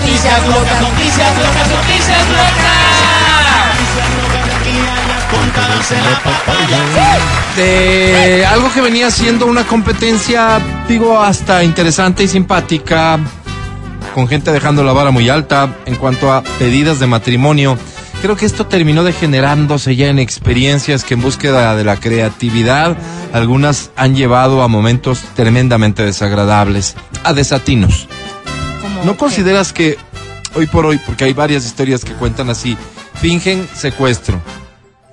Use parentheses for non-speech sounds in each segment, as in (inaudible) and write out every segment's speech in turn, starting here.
Noticias locas, noticias locas, noticias locas. De algo que venía siendo una competencia, digo, hasta interesante y simpática, con gente dejando la vara muy alta en cuanto a pedidas de matrimonio. Creo que esto terminó degenerándose ya en experiencias que en búsqueda de la creatividad, algunas han llevado a momentos tremendamente desagradables, a desatinos. ¿No consideras que hoy por hoy, porque hay varias historias que cuentan así, fingen secuestro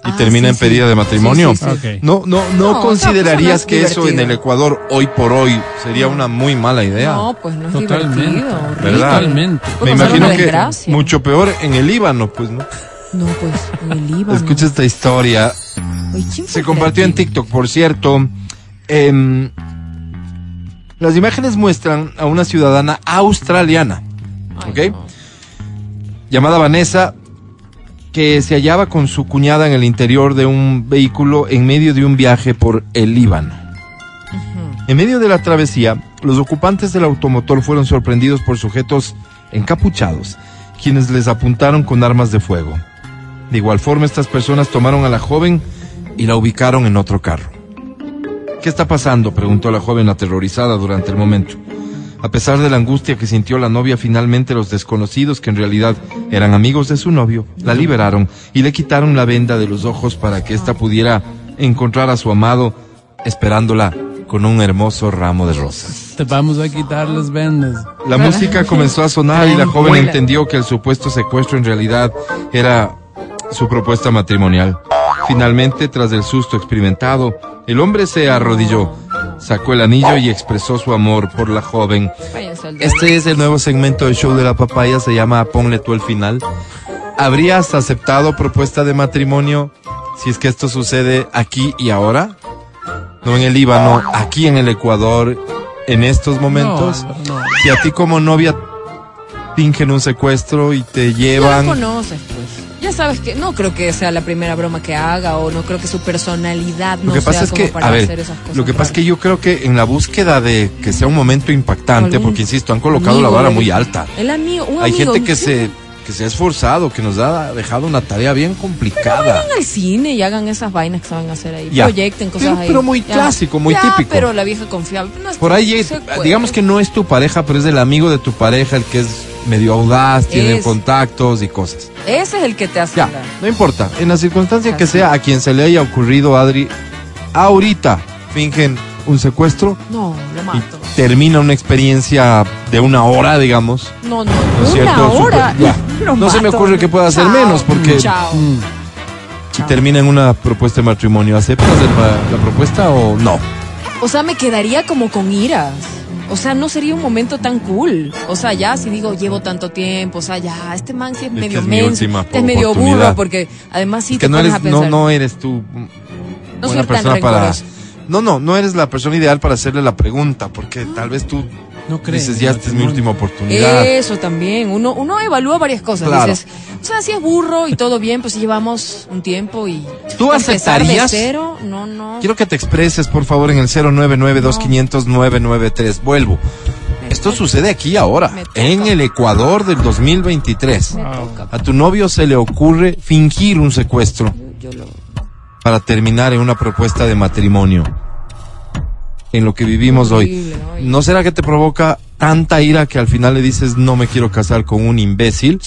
y Ah, termina sí, en sí. pedida de matrimonio? Sí, sí, sí. Ok. No, no, no, No, considerarías no, que es eso en el. Ecuador hoy por hoy sería una muy mala idea. No, pues no es Totalmente. divertido. Totalmente. Puede Me imagino que desgracia. mucho peor en el Líbano, pues, ¿no? No, pues en el Líbano. Escucha esta historia. Ay, ¿quién fue Se compartió en? TikTok, por cierto. Em, las imágenes muestran a una ciudadana australiana, ¿ok? Llamada Vanessa, que se hallaba con su cuñada en el interior de un vehículo en medio de un viaje por el Líbano. En medio de la travesía, los ocupantes del automotor fueron sorprendidos por sujetos encapuchados, quienes les apuntaron con armas de fuego. De igual forma, estas personas tomaron a la joven y la ubicaron en otro carro. ¿Qué está pasando? preguntó la joven aterrorizada durante el momento. A pesar de la angustia que sintió la novia, finalmente los desconocidos, que en realidad eran amigos de su novio, la liberaron y le quitaron la venda de los ojos para que ésta pudiera encontrar a su amado esperándola con un hermoso ramo de rosas. Te vamos a quitar las vendas. La música comenzó a sonar y la joven entendió que el supuesto secuestro en realidad era su propuesta matrimonial. Finalmente, tras el susto experimentado, el hombre se arrodilló, sacó el anillo y expresó su amor por la joven. Este es el nuevo segmento del show de la papaya, se llama Ponle tú el final. ¿Habrías aceptado propuesta de matrimonio si es que esto sucede aquí y ahora? No en el Líbano, aquí en el Ecuador, en estos momentos. No, no. Si a ti como novia fingen un secuestro y te llevan... conoces, pues. Ya sabes que no creo que sea la primera broma que haga o no creo que su personalidad Lo no que pasa sea es como que, para a ver, hacer esas cosas. lo que pasa es que yo creo que en la búsqueda de que sea un momento impactante, porque insisto, han colocado amigo la vara muy alta. El amigo, un Hay amigo, gente que sí. se que se ha esforzado, que nos ha dejado una tarea bien complicada. Vayan al cine y hagan esas vainas que saben hacer ahí. Ya. Proyecten cosas Pero- ahí. pero muy Ya. clásico, muy Ya, típico. pero la vieja confiable. no es- Por ahí, puede. digamos que no es tu pareja, pero es el amigo de tu pareja, el que es medio audaz, tiene Es. contactos y cosas. Ese es el que te hace. Ya, la- no importa. En la circunstancia que sea, a quien se le haya ocurrido, Adri, ahorita fingen un secuestro No, lo y mato. termina una experiencia de una hora, digamos. No, no, ¿No es una cierto? hora. Super- (laughs) ya. Lo No se me ocurre que pueda ser Chao. menos, porque- Chao. Mm. Y termina en una propuesta de matrimonio. ¿Aceptas el- la propuesta o no? O sea, me quedaría como con iras. O sea, no sería un momento tan cool. O sea, ya si digo llevo tanto tiempo, o sea, ya este man sí es, que medio es mi menso, última este es medio burro, porque además sí Es te que no pones eres, a no, pensar. no eres tú mm, No buena persona para. No, no, no eres la persona ideal para hacerle la pregunta, porque tal vez tú No crees. dices ya esta es mi última oportunidad. Eso también, uno, uno evalúa varias cosas. Claro. Dices, o sea, si es burro y todo bien, pues llevamos un tiempo y. ¿Tú de aceptarías? cero, no, no. Quiero que te expreses, por favor, en el 099-2500-993. Vuelvo. Esto sucede aquí ahora, en el Ecuador del 2023. Me Wow. toca. A tu novio se le ocurre fingir un secuestro para terminar en una propuesta de matrimonio. En lo que vivimos hoy. ¿No será que te provoca tanta ira que al final le dices no me quiero casar con un imbécil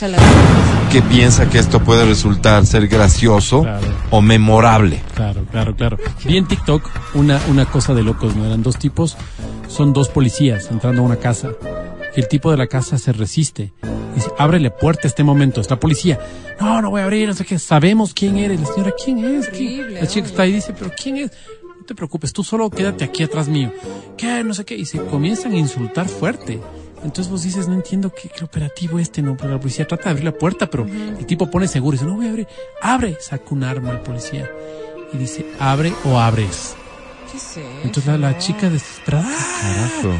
que piensa que esto puede resultar ser gracioso Claro. o memorable? Claro, claro, claro. Vi en TikTok una, una cosa de locos, ¿no? Eran dos tipos, son dos policías entrando a una casa. Y el tipo de la casa se resiste. Dice, abre la puerta este momento. Está policía. No, no voy a abrir, no sé qué. Sabemos quién eres. La señora, ¿quién es? ¿Quién? La chica está ahí y dice, pero ¿quién es? No te preocupes, tú solo quédate aquí atrás mío. ¿Qué? No sé qué. Y se comienzan a insultar fuerte. Entonces vos dices, no entiendo qué, qué operativo este, no, pero la policía trata de abrir la puerta, pero el tipo pone seguro y dice, no voy a abrir, abre, saca un arma al policía y dice, abre o abres. ¿Qué es Entonces la, chica desesperada Carajo.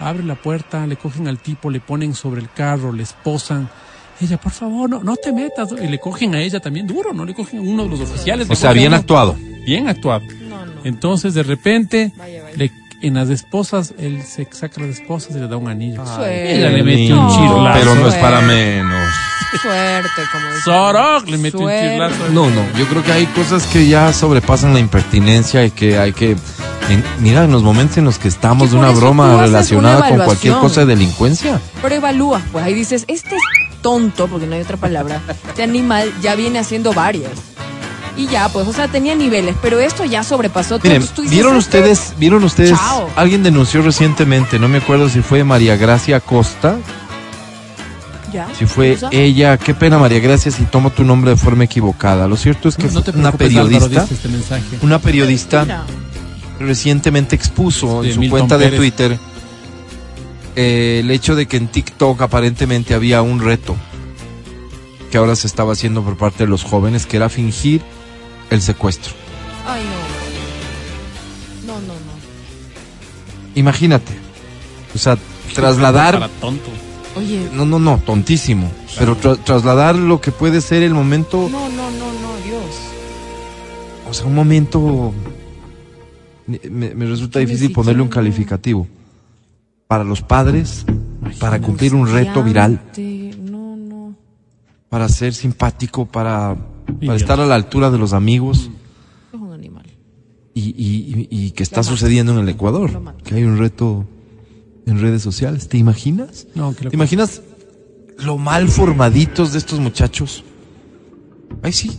abre la puerta, le cogen al tipo, le ponen sobre el carro, le esposan. Ella, por favor, no, no te metas. Y le cogen a ella también duro, no le cogen a uno de los oficiales. O sea, bien actuado. Bien actuado. Entonces, de repente, Vaya, vaya. le- en las esposas, él se saca las esposas y le da un anillo. Suerte. Ella le mete un chirlazo. Pero no es para Suerte. menos. Suerte, como dicen. Sorok le mete un chirlazo. No, no, yo creo que hay cosas que ya sobrepasan la impertinencia y que hay que... en- mira, en los momentos en los que estamos de una broma relacionada una con cualquier cosa de delincuencia. Pero evalúa, pues ahí dices, este es tonto, porque no hay otra palabra. Este animal ya viene haciendo varias. Y ya, pues, o sea, tenía niveles, pero esto ya sobrepasó. Miren, tú ¿vieron este- ustedes, vieron ustedes, Chao. alguien denunció recientemente, no me acuerdo si fue María Gracia Costa, Ya. si fue ella, qué pena María Gracia si tomo tu nombre de forma equivocada. Lo cierto es que No te una periodista, este una periodista Mira. recientemente expuso De en su Milton cuenta de. Twitter eh, el hecho de que en TikTok aparentemente había un reto que ahora se estaba haciendo por parte de los jóvenes, que era fingir el secuestro. Ay, no. No, no, no. Imagínate, o sea, trasladar Para tonto. Oye, No, no, no, tontísimo. Pero tra- trasladar lo que puede ser el momento, no, no, no, no, Dios. o sea, un momento, me, me resulta difícil siquiera, ponerle un calificativo. Para los padres, para cumplir un reto viral, No, no. para ser simpático, para, para Dios. estar a la altura de los amigos Es un animal. y, y- y- y que está sucediendo en el Ecuador, que hay un reto en redes sociales. ¿Te imaginas? No, que lo ¿Te imaginas lo mal formaditos de estos muchachos? Ay, sí.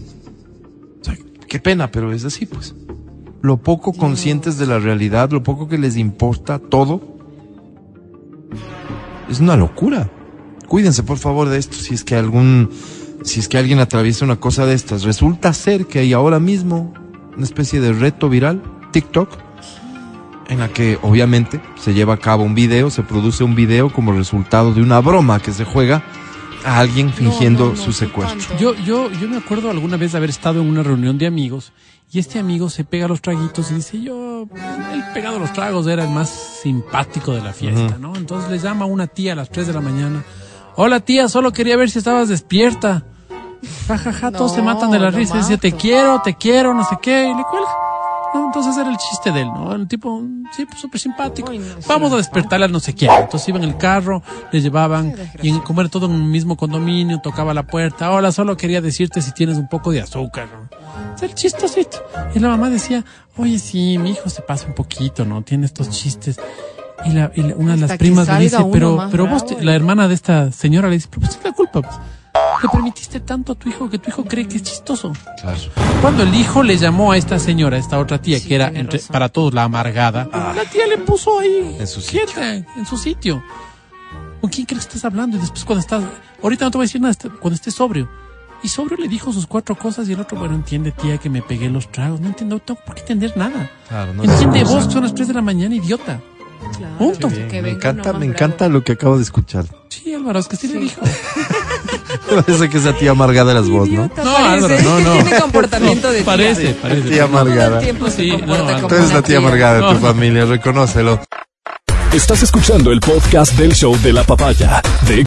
O sea, qué pena, pero es así, pues. Lo poco conscientes de la realidad, lo poco que les importa todo. Es una locura. Cuídense, por favor, de esto. Si es que algún, si es que alguien atraviesa una cosa de estas, resulta ser que hay ahora mismo una especie de reto viral, TikTok, en la que obviamente se lleva a cabo un video, se produce un video como resultado de una broma que se juega a alguien fingiendo No, no, no, su secuestro. Yo, yo, yo me acuerdo alguna vez de haber estado en una reunión de amigos y este amigo se pega los traguitos y dice, yo, el pegado a los tragos era el más simpático de la fiesta, ¿no? Entonces le llama a una tía a las 3 de la mañana. Hola tía, solo quería ver si estabas despierta. Ja, ja, ja, todos No, se matan de la risa. Dice, te quiero, te quiero, no sé qué, y le cuelga. ¿no? Entonces era el chiste de él, ¿no? El tipo, sí, pues súper simpático. No, sí, Vamos a al no sé quién. Entonces iban en el carro, le llevaban, y en, como era todo en un mismo condominio, tocaba la puerta. Hola, solo quería decirte si tienes un poco de azúcar, ¿no? Es el chistosito. Y la mamá decía, oye, sí, mi hijo se pasa un poquito, ¿no? Tiene estos chistes. Y, la, y la- una de las primas le dice, pero, pero vos, te- ¿eh? la hermana de esta señora le dice, pero pues es la culpa, pues. Le permitiste tanto a tu hijo que tu hijo cree que es chistoso. Claro. Cuando el hijo le llamó a esta señora, a esta otra tía, Sí, que era entre- para todos la amargada, la tía le puso ahí, En su sitio. quieta, en su sitio. ¿Con quién crees que estás hablando? Y después cuando estás, ahorita no te voy a decir nada, cuando estés sobrio. Y sobrio le dijo sus cuatro cosas y el otro, bueno, entiende tía que me pegué los tragos. No entiendo, no tengo por qué entender nada. Claro, no entiende vos, son las 3 de la mañana, idiota. Claro, Punto. que Me encanta, me encanta lo que acabo de escuchar. Sí, Álvaro, es que sí, le Sí. dijo. (laughs) Parece que esa tía amargada eras vos, ¿no? Idiota, No, parece. Álvaro, no, no. Tiene (laughs) comportamiento de tía. Parece, parece. Tía amargada. Sí, no, Tú eres la tía amargada de tu No. familia, reconócelo. Estás escuchando el podcast del show de la papaya de